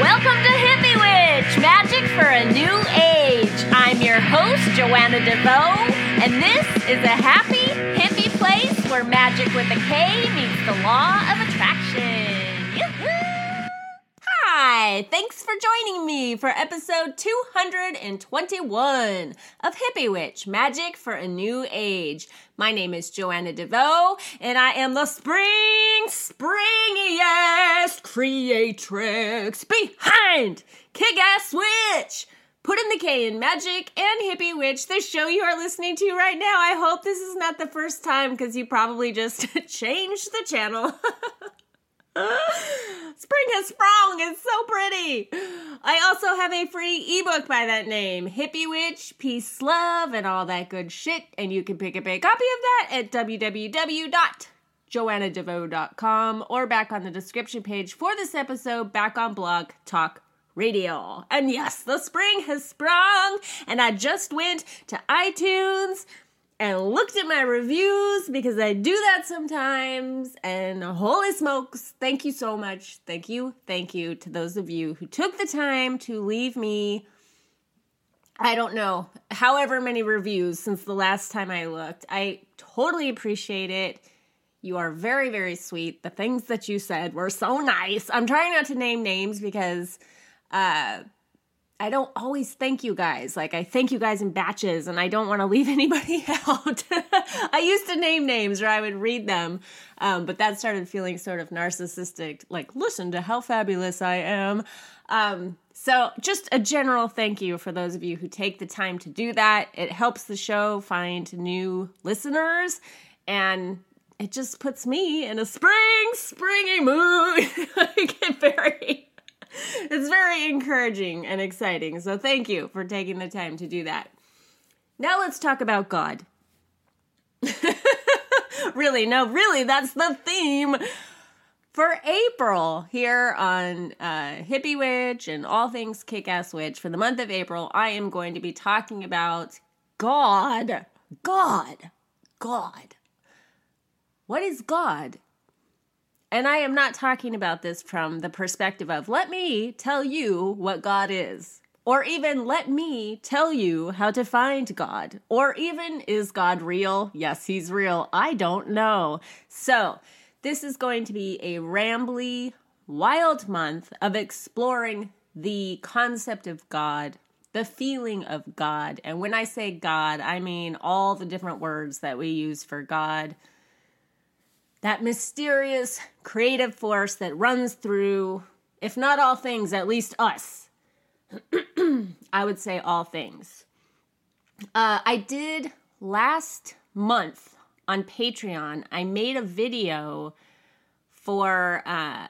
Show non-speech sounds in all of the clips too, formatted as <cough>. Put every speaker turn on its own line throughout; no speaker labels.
Welcome to Hippie Witch, magic for a new age. I'm your host, Joanna DeVoe, and this is a happy, hippie place where magic with a K meets the law of attraction. Hi, thanks for joining me for episode 221 of Hippie Witch, magic for a new age. My name is Joanna DeVoe, and I am the spring, springiest creatrix behind Kick Ass Witch. Put in the K in Magic and Hippie Witch, the show you are listening to right now. I hope this is not the first time because you probably just <laughs> changed the channel. <laughs> <laughs> Spring has sprung. It's so pretty. I also have a free ebook by that name Hippie Witch, Peace, Love, and all that good shit. And you can pick up a copy of that at www.joannadevoe.com or back on the description page for this episode back on Blog Talk Radio. And yes, the spring has sprung, and I just went to iTunes and looked at my reviews because I do that sometimes. And holy smokes, thank you so much. Thank you, thank you to those of you who took the time to leave me. I don't know, however many reviews since the last time I looked. I totally appreciate it. You are very, very sweet. The things that you said were so nice. I'm trying not to name names because uh, I don't always thank you guys. Like I thank you guys in batches and I don't want to leave <laughs> anybody out. I used to name names or I would read them. Um, but that started feeling sort of narcissistic. Like, listen to how fabulous I am. Um, so just a general thank you for those of you who take the time to do that. It helps the show find new listeners and it just puts me in a spring, springy mood. <laughs> I get very it's very encouraging and exciting. So thank you for taking the time to do that. Now let's talk about God. <laughs> really, no, really, that's the theme for April here on uh, Hippie Witch and all things Kick Ass Witch. For the month of April, I am going to be talking about God. God. God. What is God? And I am not talking about this from the perspective of, let me tell you what God is. Or even, let me tell you how to find God. Or even, is God real? Yes, he's real. I don't know. So, this is going to be a rambly, wild month of exploring the concept of God, the feeling of God. And when I say God, I mean all the different words that we use for God that mysterious creative force that runs through, if not all things, at least us. <clears throat> I would say all things. Uh, I did last month on Patreon, I made a video for uh,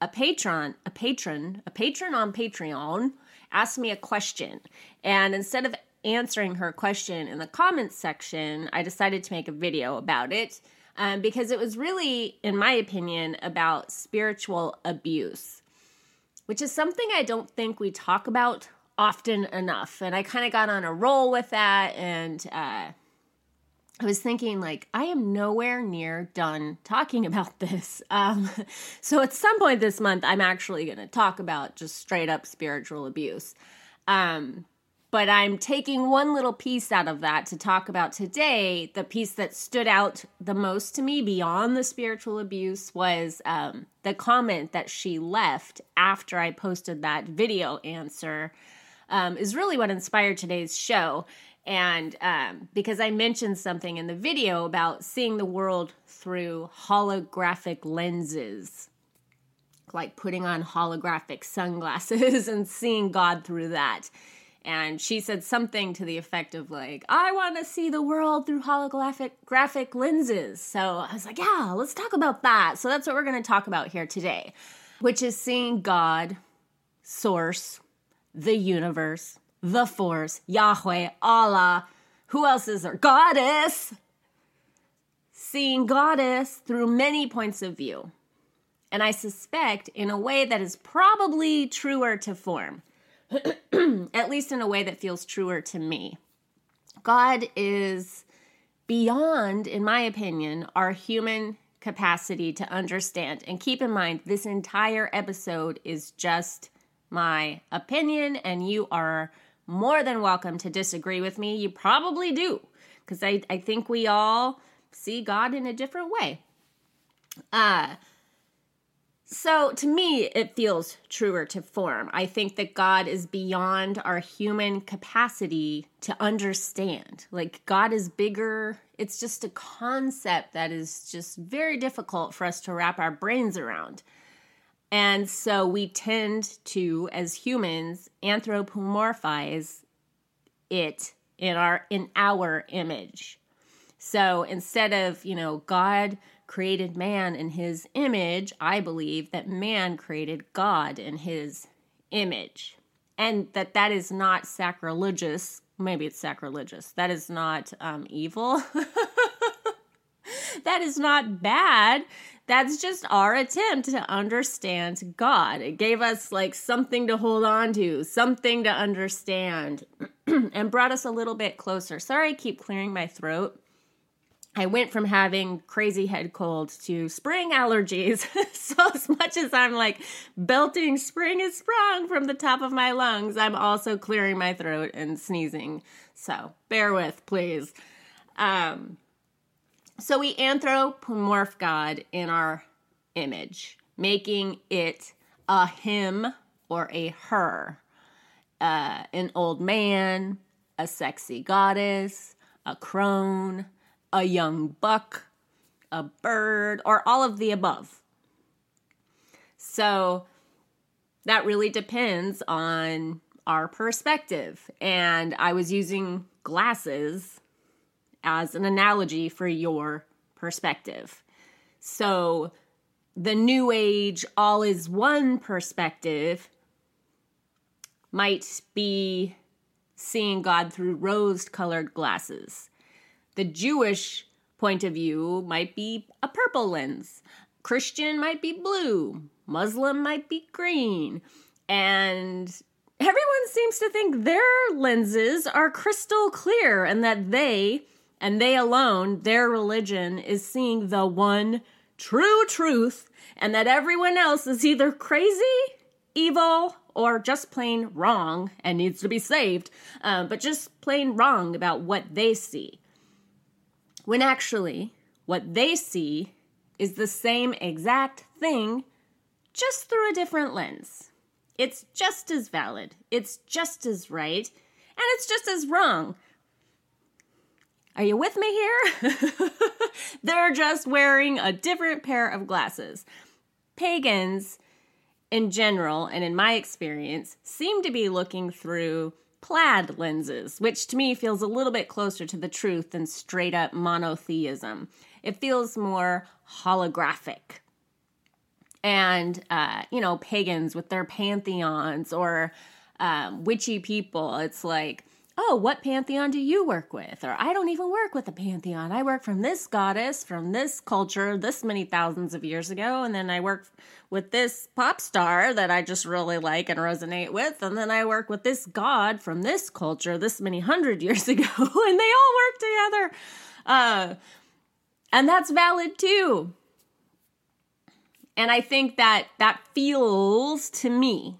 a patron, a patron, a patron on Patreon asked me a question. And instead of answering her question in the comments section, I decided to make a video about it um, because it was really, in my opinion, about spiritual abuse, which is something I don't think we talk about often enough. And I kind of got on a roll with that. And uh, I was thinking, like, I am nowhere near done talking about <laughs> this. Um, so at some point this month, I'm actually going to talk about just straight up spiritual abuse. Um, but I'm taking one little piece out of that to talk about today. The piece that stood out the most to me beyond the spiritual abuse was um, the comment that she left after I posted that video answer, um, is really what inspired today's show. And um, because I mentioned something in the video about seeing the world through holographic lenses, like putting on holographic sunglasses <laughs> and seeing God through that and she said something to the effect of like i want to see the world through holographic graphic lenses. So i was like yeah let's talk about that. So that's what we're going to talk about here today which is seeing god source the universe the force yahweh allah who else is there? Goddess. Seeing goddess through many points of view. And i suspect in a way that is probably truer to form <clears throat> at least in a way that feels truer to me. God is beyond, in my opinion, our human capacity to understand. And keep in mind, this entire episode is just my opinion, and you are more than welcome to disagree with me. You probably do, because I, I think we all see God in a different way. Uh, so to me, it feels truer to form. I think that God is beyond our human capacity to understand. Like, God is bigger. It's just a concept that is just very difficult for us to wrap our brains around. And so we tend to, as humans, anthropomorphize it in our in our image. So instead of, you know, God created man in his image, I believe that man created God in his image. And that that is not sacrilegious. Maybe it's sacrilegious. That is not um, evil. <laughs> that is not bad. That's just our attempt to understand God. It gave us like something to hold on to, something to understand, <clears throat> and brought us a little bit closer. Sorry, I keep clearing my throat. I went from having crazy head cold to spring allergies. <laughs> so, as much as I'm like belting spring is sprung from the top of my lungs, I'm also clearing my throat and sneezing. So, bear with, please. Um, so, we anthropomorph God in our image, making it a him or a her, uh, an old man, a sexy goddess, a crone a young buck, a bird, or all of the above. So that really depends on our perspective. And I was using glasses as an analogy for your perspective. So the new age all is one perspective might be seeing God through rose colored glasses. The Jewish point of view might be a purple lens, Christian might be blue, Muslim might be green, and everyone seems to think their lenses are crystal clear and that they, and they alone, their religion is seeing the one true truth, and that everyone else is either crazy, evil, or just plain wrong and needs to be saved, uh, but just plain wrong about what they see when actually what they see is the same exact thing, just through a different lens. It's just as valid, it's just as right, and it's just as wrong. Are you with me here? <laughs> They're just wearing a different pair of glasses. Pagans, in general, and in my experience, seem to be looking through plaid lenses, which to me feels a little bit closer to the truth than straight up monotheism. It feels more holographic. And, uh, you know, pagans with their pantheons or um, witchy people, it's like, oh, what pantheon do you work with? Or I don't even work with a pantheon. I work from this goddess from this culture this many thousands of years ago. And then I work with this pop star that I just really like and resonate with. And then I work with this god from this culture this many hundred years <laughs> ago. and they all work together. Uh, and that's valid too. And I think that that feels to me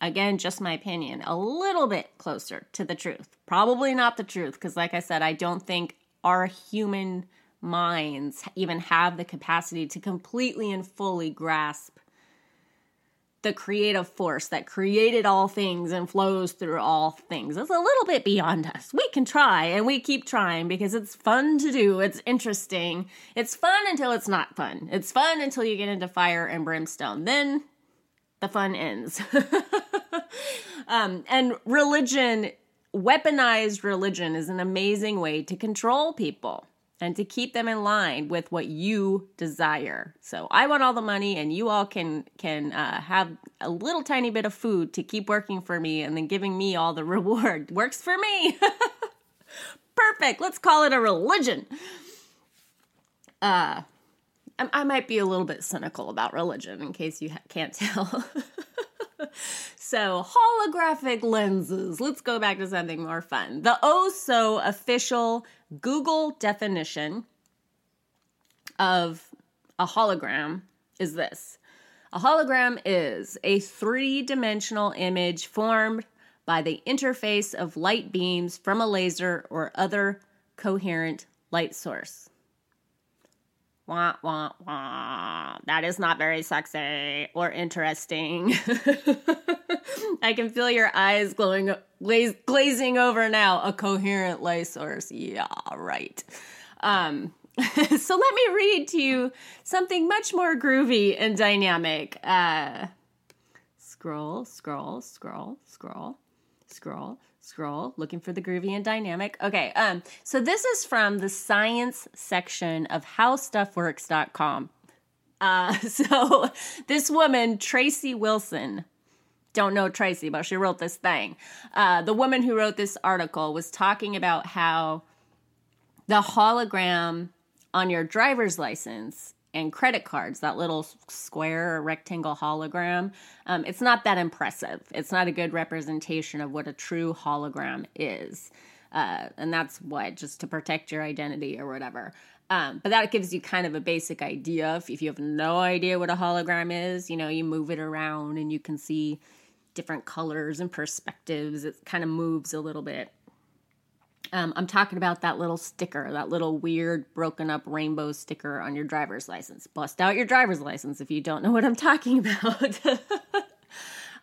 again, just my opinion, a little bit closer to the truth. Probably not the truth, because, like I said, I don't think our human minds even have the capacity to completely and fully grasp the creative force that created all things and flows through all things. It's a little bit beyond us. We can try and we keep trying because it's fun to do. It's interesting. It's fun until it's not fun. It's fun until you get into fire and brimstone. Then the fun ends. <laughs> um, and religion, weaponized religion, is an amazing way to control people and to keep them in line with what you desire. So I want all the money, and you all can can uh, have a little tiny bit of food to keep working for me, and then giving me all the <laughs> reward works for me. <laughs> Perfect. Let's call it a religion. Uh, I might be a little bit cynical about religion in case you can't <laughs> tell. so, holographic lenses. Let's go back to something more fun. The oh so official Google definition of a hologram is this A hologram is a three dimensional image formed by the interface of light beams from a laser or other coherent light source. Wah, wah, wah. That is not very sexy or interesting. <laughs> I can feel your eyes glowing, glaze, glazing over now. A coherent light source. Yeah, right. Um, <laughs> so let me read to you something much more groovy and dynamic. Uh, scroll, scroll, scroll, scroll, scroll, scroll, looking for the groovy and dynamic. Okay, um, so this is from the science section of howstuffworks.com. Uh, <laughs> so this woman, Tracy Wilson, don't know Tracy, but she wrote this thing. Uh, the woman who wrote this article was talking about how the hologram on your driver's license and credit cards, that little square or rectangle hologram, um, it's not that impressive. It's not a good representation of what a true hologram is. Uh, and that's what, just to protect your identity or whatever. Um, but that gives you kind of a basic idea. If, if you have no idea what a hologram is, you know, you move it around and you can see different colors and perspectives. It kind of moves a little bit. Um, I'm talking about that little sticker, that little weird broken up rainbow sticker on your driver's license. Bust out your driver's license if you don't know what I'm talking <laughs> about.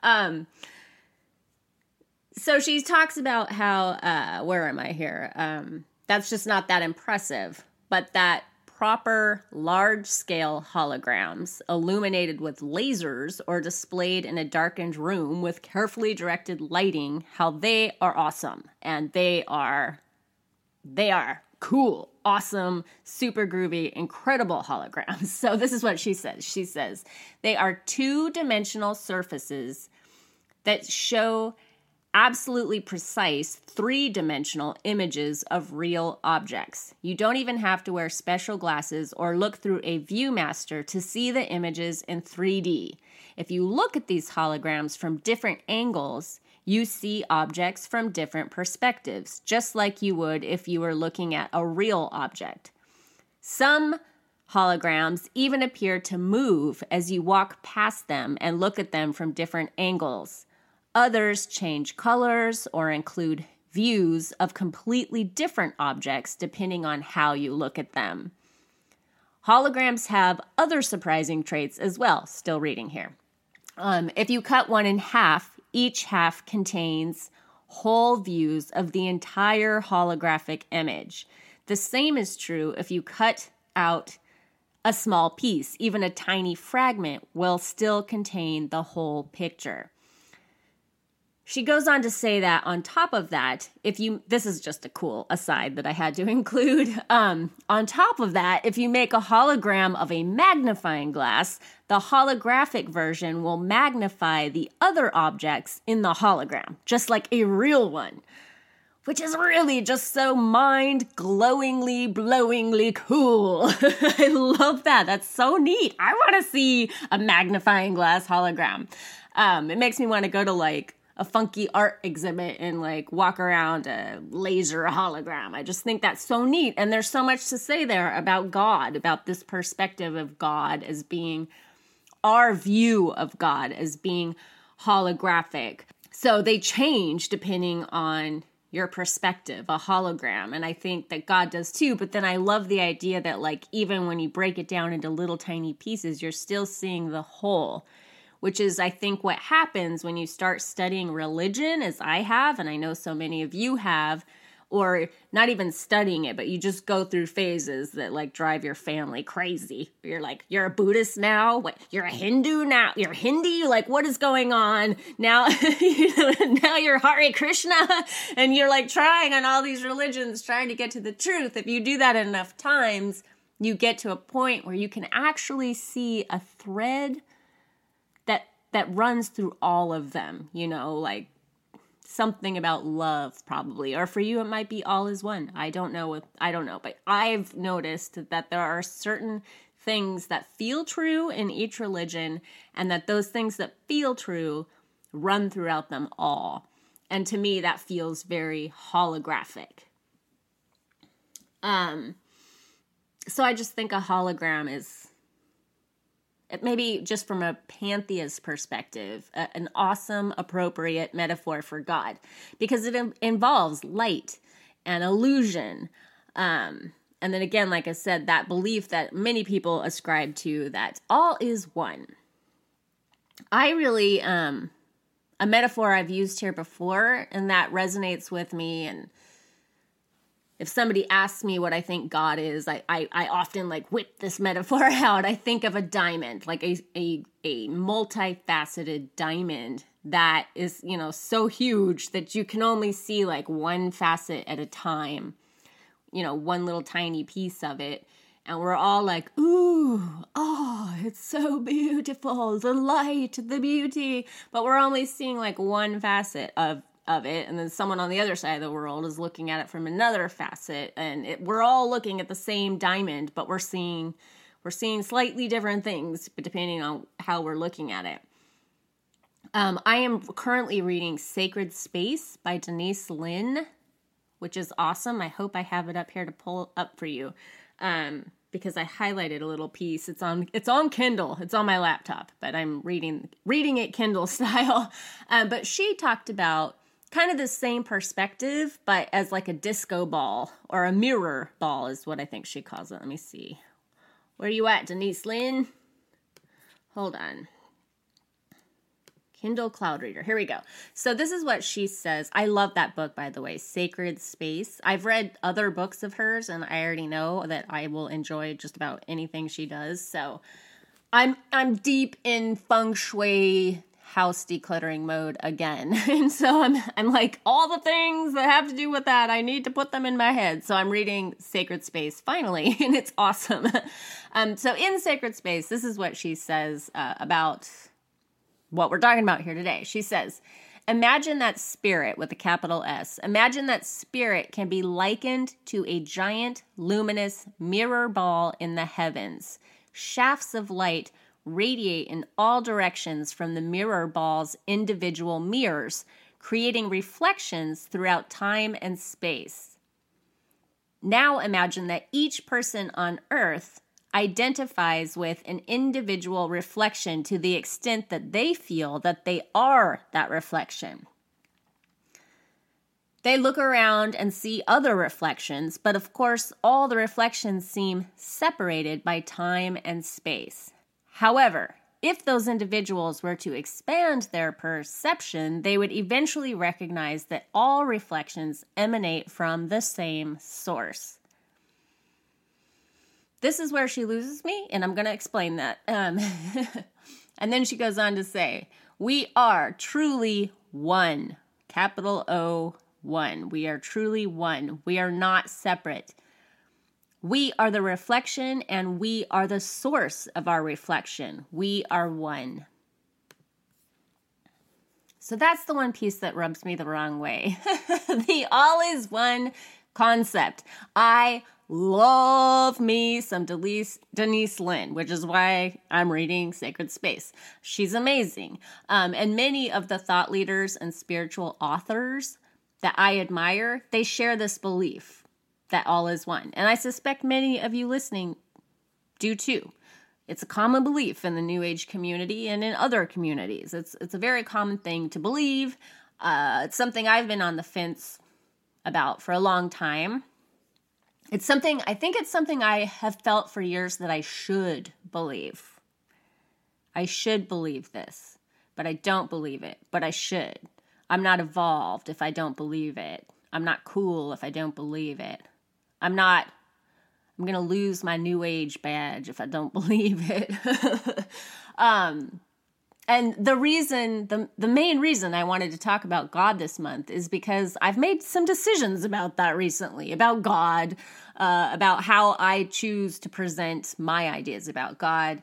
um, so she talks about how, uh, where am I here? Um, that's just not that impressive, but that proper large scale holograms illuminated with lasers or displayed in a darkened room with carefully directed lighting how they are awesome. And they are they are cool awesome super groovy incredible holograms. <laughs> So this is what she says. She says they are two dimensional surfaces that show absolutely precise three dimensional images of real objects. You don't even have to wear special glasses or look through a Viewmaster to see the images in 3D. If you look at these holograms from different angles, you see objects from different perspectives, just like you would if you were looking at a real object. Some holograms even appear to move as you walk past them and look at them from different angles. Others change colors or include views of completely different objects depending on how you look at them. Holograms have other surprising traits as well. Still reading here. Um, if you cut one in half, each half contains whole views of the entire holographic image. The same is true if you cut out a small piece, even a tiny fragment will still contain the whole picture. She goes on to say that on top of that, if you this is just a cool aside that I had to <laughs> include. Um, on top of that, if you make a hologram of a magnifying glass, the holographic version will magnify the other objects in the hologram, just like a real one. Which is really just so mind glowingly, blowingly cool. <laughs> I love that. That's so neat. I want to see a magnifying glass hologram. Um, it makes me want to go to like a funky art exhibit and like walk around a laser hologram. I just think that's so neat. And there's so much to say there about God, about this perspective of God as being our view of God as being holographic. So they change depending on your perspective, a hologram. And I think that God does too. But then I love the idea that, like, even when you break it down into little tiny pieces, you're still seeing the whole which is, I think, what happens when you start studying religion, as I have, and I know so many of you have, or not even studying it, but you just go through phases that like drive your family crazy. You're like, you're a Buddhist now. What? You're a Hindu now. You're Hindi. Like, what is going on now? <laughs> now you're Hare Krishna, and you're like trying on all these religions, trying to get to the truth. If you do that enough times, you get to a point where you can actually see a thread that runs through all of them, you know, like something about love probably or for you it might be all is one. I don't know if I don't know, but I've noticed that there are certain things that feel true in each religion and that those things that feel true run throughout them all. And to me that feels very holographic. Um so I just think a hologram is maybe just from a pantheist perspective, a, an awesome, appropriate metaphor for God because it Im- involves light and illusion. Um, and then again, like I said, that belief that many people ascribe to that all is one. I really, um, a metaphor I've used here before, and that resonates with me. And if somebody asks me what I think God is, I, I, I often like whip this <laughs> metaphor out. I think of a diamond, like a, a, a multifaceted diamond that is, you know, so huge that you can only see like one facet at a time, you know, one little tiny piece of it and we're all like, ooh, oh, it's so beautiful, the light, the beauty. But we're only seeing like one facet of of it, and then someone on the other side of the world is looking at it from another facet, and it, we're all looking at the same diamond, but we're seeing we're seeing slightly different things, but depending on how we're looking at it. Um, I am currently reading Sacred Space by Denise Linn which is awesome. I hope I have it up here to pull up for you. Um, because I highlighted a little piece. It's on it's on Kindle. It's on my laptop, but I'm reading reading it Kindle <laughs> style. Um, but she talked about kind of the same perspective, but as like a disco ball or a mirror ball is what I think she calls it. Let me see. Where are you at, Denise Linn? Hold on. Kindle Cloud Reader. Here we go. So, this is what she says. I love that book, by the way, Sacred Space. I've read other books of hers, and I already know that I will enjoy just about anything she does. So, I'm I'm deep in feng shui house decluttering mode again. <laughs> And so I'm I'm like all the things that have to do with that, I need to put them in my head. So I'm reading Sacred Space finally, <laughs> and it's awesome. <laughs> um so in Sacred Space, this is what she says uh, about what we're talking about here today. She says, Imagine that spirit with a capital S. Imagine that spirit can be likened to a giant luminous mirror ball in the heavens. Shafts of light radiate in all directions from the mirror ball's individual mirrors, creating reflections throughout time and space. Now imagine that each person on Earth identifies with an individual reflection to the extent that they feel that they are that reflection. They look around and see other reflections, but of course, all the reflections seem separated by time and space. However, if those individuals were to expand their perception, they would eventually recognize that all reflections emanate from the same source this is where she loses me, and I'm going to explain that. Um, <laughs> and then she goes on to say, We are truly one, capital O, one. We are truly one. We are not separate. We are the reflection, and we are the source of our reflection. We are one. So that's the one piece that rubs me the wrong way. <laughs> the all is one concept. I love me some Denise, Denise Linn, which is why I'm reading Sacred Space. She's amazing. Um, and many of the thought leaders and spiritual authors that I admire, they share this belief that all is one. And I suspect many of you listening do too. It's a common belief in the New Age community and in other communities. It's it's a very common thing to believe. Uh, it's something I've been on the fence about for a long time it's something, I think it's something I have felt for years that I should believe. I should believe this, but I don't believe it, but I should. I'm not evolved if I don't believe it. I'm not cool if I don't believe it. I'm not, I'm going to lose my new age badge if I don't <laughs> believe it. um, and the reason the the main reason I wanted to talk about God this month is because I've made some decisions about that recently about God, uh, about how I choose to present my ideas about God.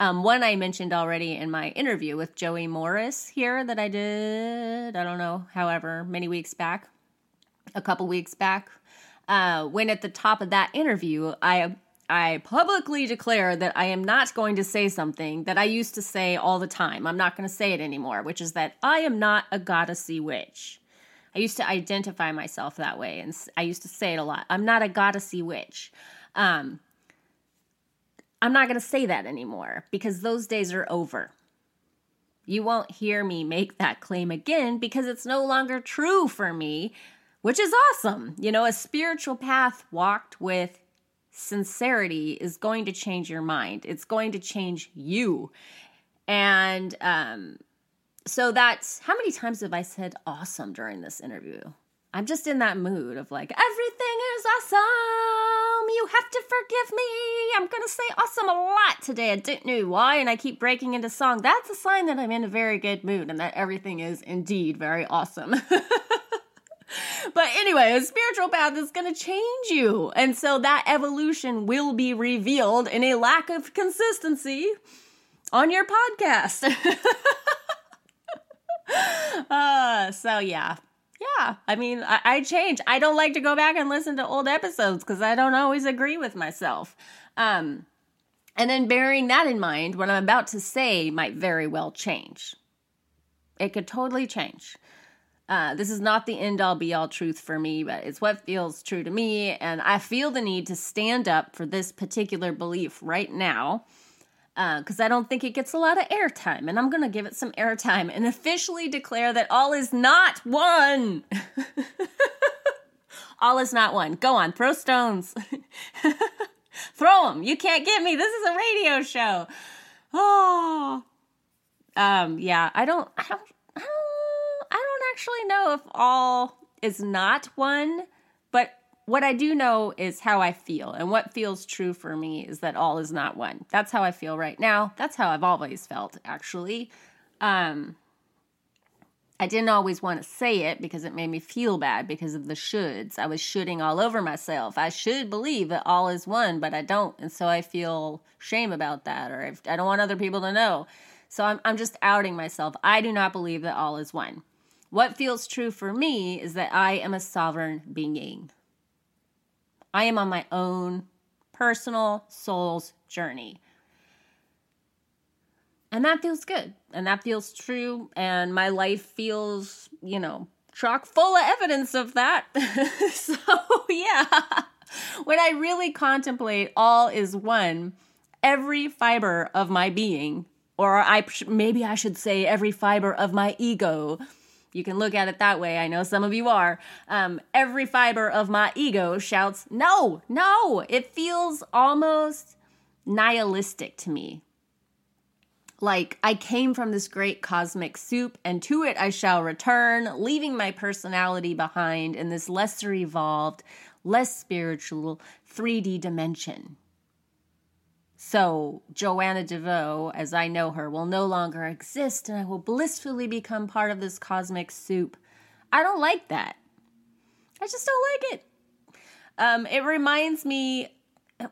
Um, one I mentioned already in my interview with Joey Morris here that I did, I don't know, however many weeks back, a couple weeks back. Uh, when at the top of that interview, I I publicly declare that I am not going to say something that I used to say all the time. I'm not going to say it anymore, which is that I am not a goddessy witch. I used to identify myself that way, and I used to say it a lot. I'm not a goddessy witch. Um, I'm not going to say that anymore because those days are over. You won't hear me make that claim again because it's no longer true for me, which is awesome. You know, a spiritual path walked with sincerity is going to change your mind, it's going to change you. And um, so that's how many times have I said awesome during this interview? I'm just in that mood of like, everything is awesome. You have to forgive me. I'm going to say awesome a lot today. I didn't know why, and I keep breaking into song. That's a sign that I'm in a very good mood and that everything is indeed very awesome. <laughs> <laughs> but anyway, a spiritual path is going to change you. And so that evolution will be revealed in a lack of consistency on your podcast. <laughs> uh, so yeah. Yeah. I mean, I, I change. I don't like to go back and listen to old episodes because I don't always agree with myself. Um, and then bearing that in mind, what I'm about to say might very well change. It could totally change. Uh, this is not the end all be all truth for me, but it's what feels true to me. And I feel the need to stand up for this particular belief right now because uh, I don't think it gets a lot of airtime. And I'm going to give it some airtime and officially declare that all is not one. <laughs> all is not one. Go on, throw stones. <laughs> throw them. You can't get me. This is a radio show. Oh. <sighs> Um, yeah, I don't, I don't, I don't, I don't actually know if all is not one, but what I do know is how I feel, and what feels true for me is that all is not one. That's how I feel right now. That's how I've always felt, actually. Um, I didn't always want to say it because it made me feel bad because of the shoulds. I was shooting all over myself. I should believe that all is one, but I don't. And so I feel shame about that, or I don't want other people to know. So I'm, I'm just outing myself. I do not believe that all is one. What feels true for me is that I am a sovereign being. I am on my own personal soul's journey. And that feels good. And that feels true. And my life feels, you know, chock full of evidence of that. <laughs> so, yeah. When I really contemplate all is one, every fiber of my being, or I maybe I should say every fiber of my ego, you can look at it that way. I know some of you are. Um, every fiber of my ego shouts, no, no. It feels almost nihilistic to me. Like I came from this great cosmic soup, and to it I shall return, leaving my personality behind in this lesser evolved, less spiritual 3D dimension. So, Joanna DeVoe, as I know her, will no longer exist and I will blissfully become part of this cosmic soup. I don't like that. I just don't like it. Um, it reminds me,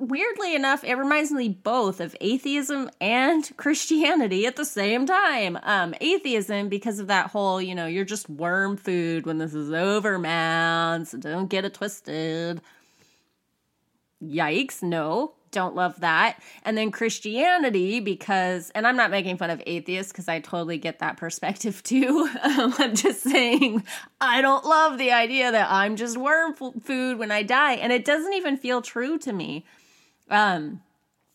weirdly enough, it reminds me both of atheism and <laughs> Christianity at the same time. Um, atheism, because of that whole, you know, you're just worm food when this is over, man, so don't get it twisted. Yikes, no don't love that. And then Christianity, because, and I'm not making fun of atheists because I totally get that perspective <laughs> too. Um, I'm just saying, I don't love the idea that I'm just worm food when I die. And it doesn't even feel true to me. Um,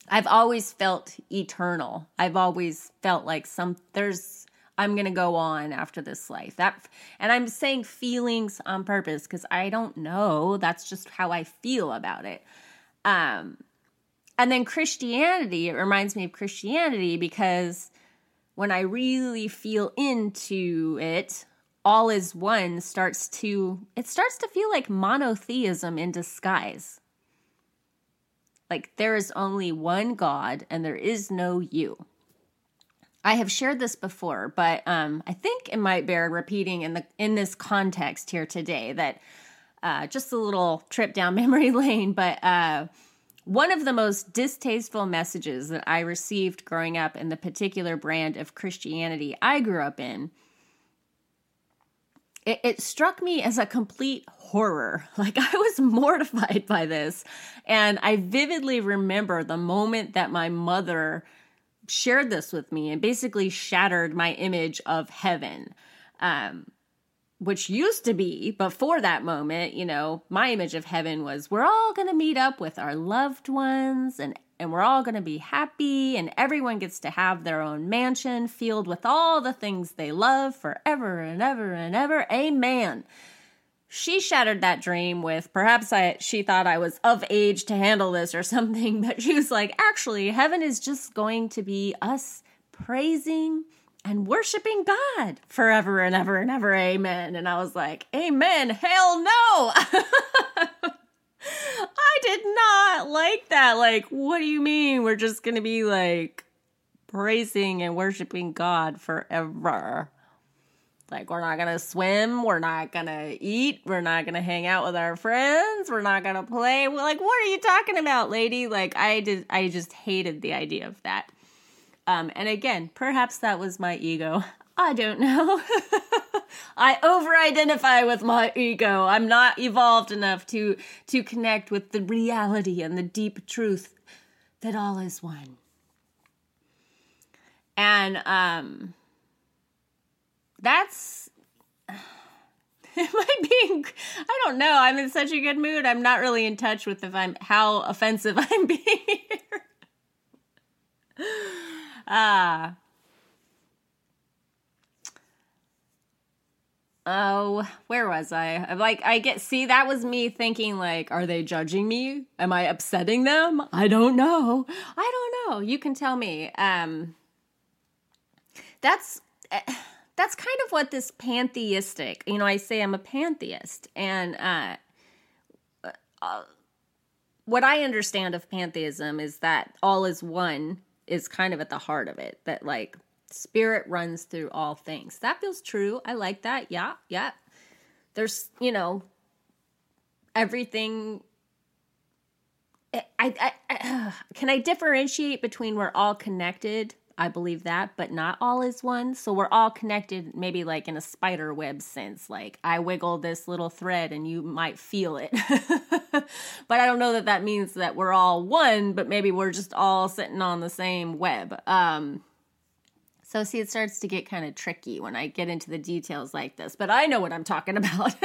I've always felt eternal. I've always felt like some, there's, I'm going to go on after this life. That and I'm saying feelings on purpose cuz I don't know, that's just how I feel about it. Um and then Christianity, it reminds me of Christianity because when I really feel into it, all is one starts to it starts to feel like monotheism in disguise. Like there is only one God and there is no you. I have shared this before, but um, I think it might bear repeating in the in this context here today. That uh, just a little trip down <laughs> memory lane, but uh, one of the most distasteful messages that I received growing up in the particular brand of Christianity I grew up in, it, it, struck me as a complete horror. <laughs> Like I was mortified by this. And I vividly remember the moment that my mother shared this with me and basically shattered my image of heaven. Um, which used to be before that moment, you know, my image of heaven was we're all going to meet up with our loved ones and and we're all going to be happy and everyone gets to have their own mansion filled with all the things they love forever and ever and ever. Amen. She shattered that dream with perhaps I she thought I was of age to handle this or <laughs> something, but she was like, actually, heaven is just going to be us praising and worshiping God forever and ever and ever. Amen. And I was like, Amen. Hell no. <laughs> I did not like that. Like, what do you mean? We're just going to be like praising and worshiping God forever. Like, we're not going to swim. We're not going to eat. We're not going to hang out with our friends. We're not going to play. We're like, what are you talking about, lady? Like, I did, I just hated the idea of that. Um, and again, perhaps that was my ego. <laughs> I don't know. <laughs> I over identify with my ego. I'm not evolved enough to to connect with the reality and the deep truth that all is one. And um that's <sighs> am I being I don't know. I'm in such a good mood. I'm not really in touch with if I'm how offensive <laughs> I'm being here. Ah. Oh, where was I? Like, I get, see, that was me thinking, like, are they judging me? Am I upsetting them? I don't know. I don't know. You can tell me. Um, that's, eh, that's kind of what this pantheistic, you know, I say I'm a pantheist, and, uh, uh, what I understand of pantheism is that all is one is kind of at the heart of it that like spirit runs through all things. That feels true. I like that. Yeah, yeah. There's, you know, everything eh, I, I, I, <sighs> can I differentiate between we're all connected? I believe that, but not all is one. So we're all connected, maybe like in a spider web sense. Like I wiggle this little thread and you might feel it. <laughs> but I don't know that that means that we're all one, but maybe we're just all sitting on the same web. Um, so, see, it starts to get kind of tricky when I get into the details like this, but I know what I'm talking <laughs> about.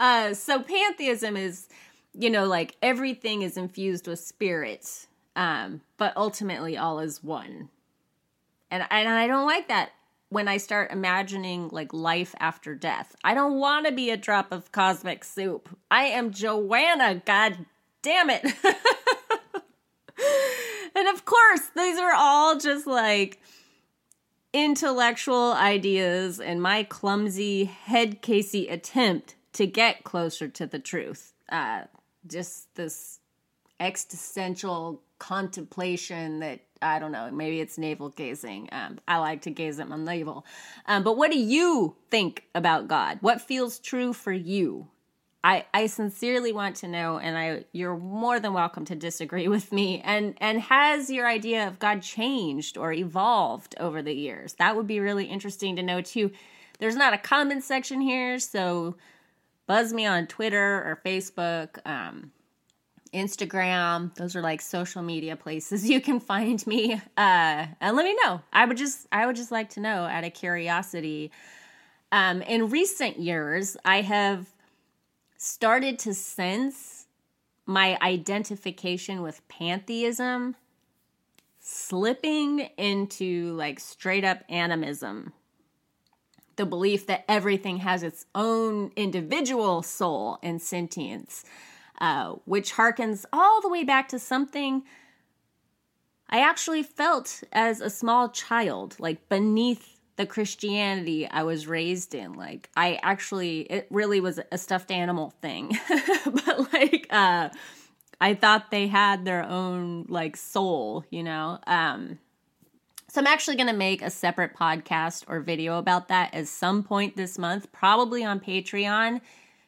uh, so, pantheism is, you know, like everything is infused with spirit, um, but ultimately all is one. And, and I don't like that when I start imagining like life after death. I don't want to be a drop of cosmic soup. I am Joanna, god damn it. <laughs> and of course, these are all just like intellectual ideas and my clumsy head casey attempt to get closer to the truth. Uh, just this existential contemplation that I don't know, maybe it's navel gazing. Um, I like to gaze at my navel. Um, but what do you think about God? What feels true for you? I, I sincerely want to know, and I you're more than welcome to disagree <laughs> with me. And and has your idea of God changed or evolved over the years? That would be really interesting to know too. There's not a comment section here, so buzz me on Twitter or Facebook. Um, Instagram. Those are like social media places <laughs> you can find me. Uh, and let me know. I would just I would just like to know out of curiosity. Um, in recent years, I have started to sense my identification with pantheism slipping into like straight up animism. The belief that everything has its own individual soul and sentience uh, which harkens all the way back to something I actually felt as a small child, like beneath the Christianity I was raised in. Like, I actually, it really was a stuffed animal thing. <laughs> but, like, uh, I thought they had their own, like, soul, you know? Um, so I'm actually going to make a separate podcast or video about that at some point this month, probably on Patreon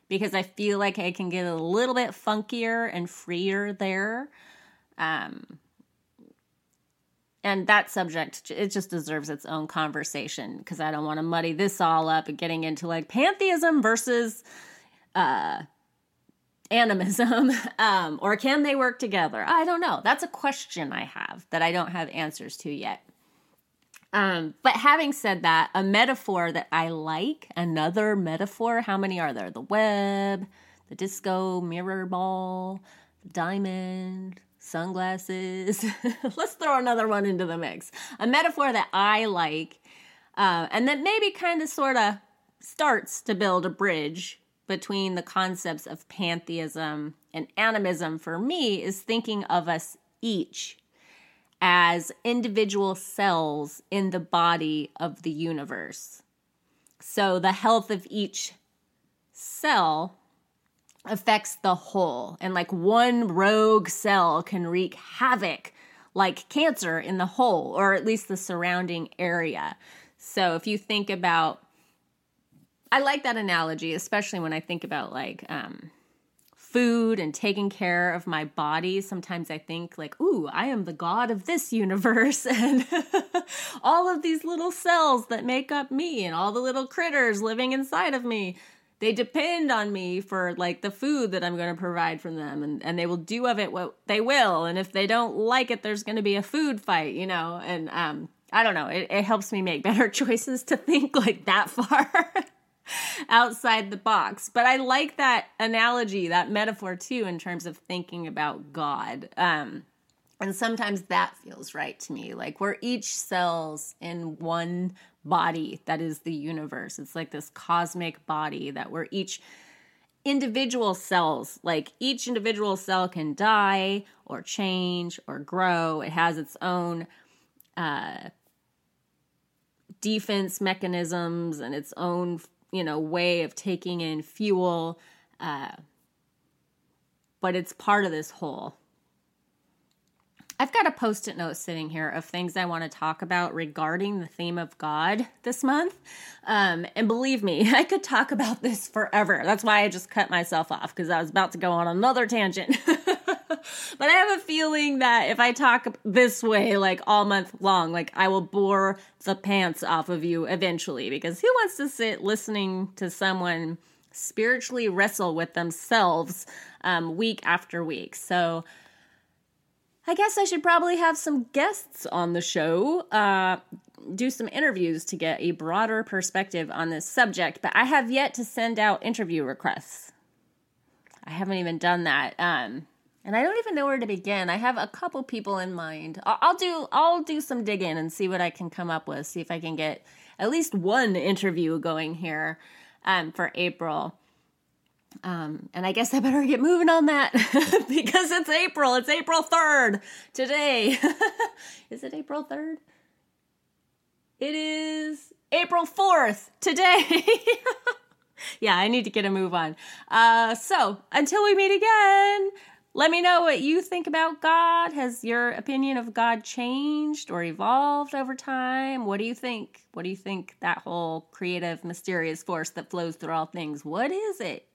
because I feel like I can get a little bit funkier and freer there. Um, and that subject it just deserves its own conversation because I don't want to muddy this all up and getting into like pantheism versus uh, animism <laughs> um, or can they work together? I don't know. That's a question I have that I don't have answers to yet. Um, but having said that, a metaphor that I like, another metaphor, how many are there? The web, the disco, mirror ball, the diamond, sunglasses. <laughs> Let's throw another one into the mix. A metaphor that I like uh, and that maybe kind of sort of starts to build a bridge between the concepts of pantheism and animism for me is thinking of us each as individual cells in the body of the universe. So the health of each cell affects the whole, and like one rogue cell can wreak havoc like cancer in the whole, or at least the surrounding area. So if you think about, I like that analogy, especially when I think about like um, food and taking care of my body. Sometimes I think like, ooh, I am the god of this universe, <laughs> and all of these little cells that make up me, and all the little critters living inside of me they depend on me for like the food that I'm going to provide for them and, and they will do of it what they will and if they don't like it there's going to be a food fight you know and um I don't know. It, it helps me make better <laughs> choices to think like that far <laughs> <laughs> outside the box. But I like that analogy, that metaphor too, in terms of thinking about God. Um, and sometimes that feels right to me. Like we're each cells in one body that is the universe. It's like this cosmic body that we're each individual cells. Like each individual cell can die or change or grow. It has its own uh, defense mechanisms and its own you know way of taking in fuel uh, but it's part of this whole I've got a post it note sitting here of things I want to talk about regarding the theme of God this month. Um, and believe me, <laughs> I could talk about this forever. That's why I just cut myself off because I was about to go on another tangent. <laughs> <laughs> but I have a feeling that if I talk this way, like all month long, like I will bore the pants off of you eventually because who wants to sit listening to someone spiritually wrestle with themselves um, week after week? So, I guess I should probably have some guests on the show, uh, do some interviews to get a broader perspective on this subject, but I have yet to send out interview requests. I haven't even done that. Um, and I don't even know where to begin. I have a couple people in mind. I'll, I'll do I'll do some digging and see what I can come up with. See if I can get at least one interview going here um, for April. Um, and I guess I better get moving on that <laughs> because it's April. It's April 3rd today. <laughs> is it April 3rd? It is April 4th today. <laughs> yeah, I need to get a move on. Uh, so until we meet again, let me know what you think about God. Has your opinion of God changed or evolved over time? What do you think? What do you think that whole creative, mysterious force that flows through all things? What is it?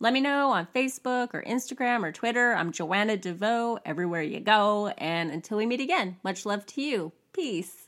Let me know on Facebook or Instagram or Twitter. I'm Joanna DeVoe, everywhere you go. And until we meet again, much love to you. Peace.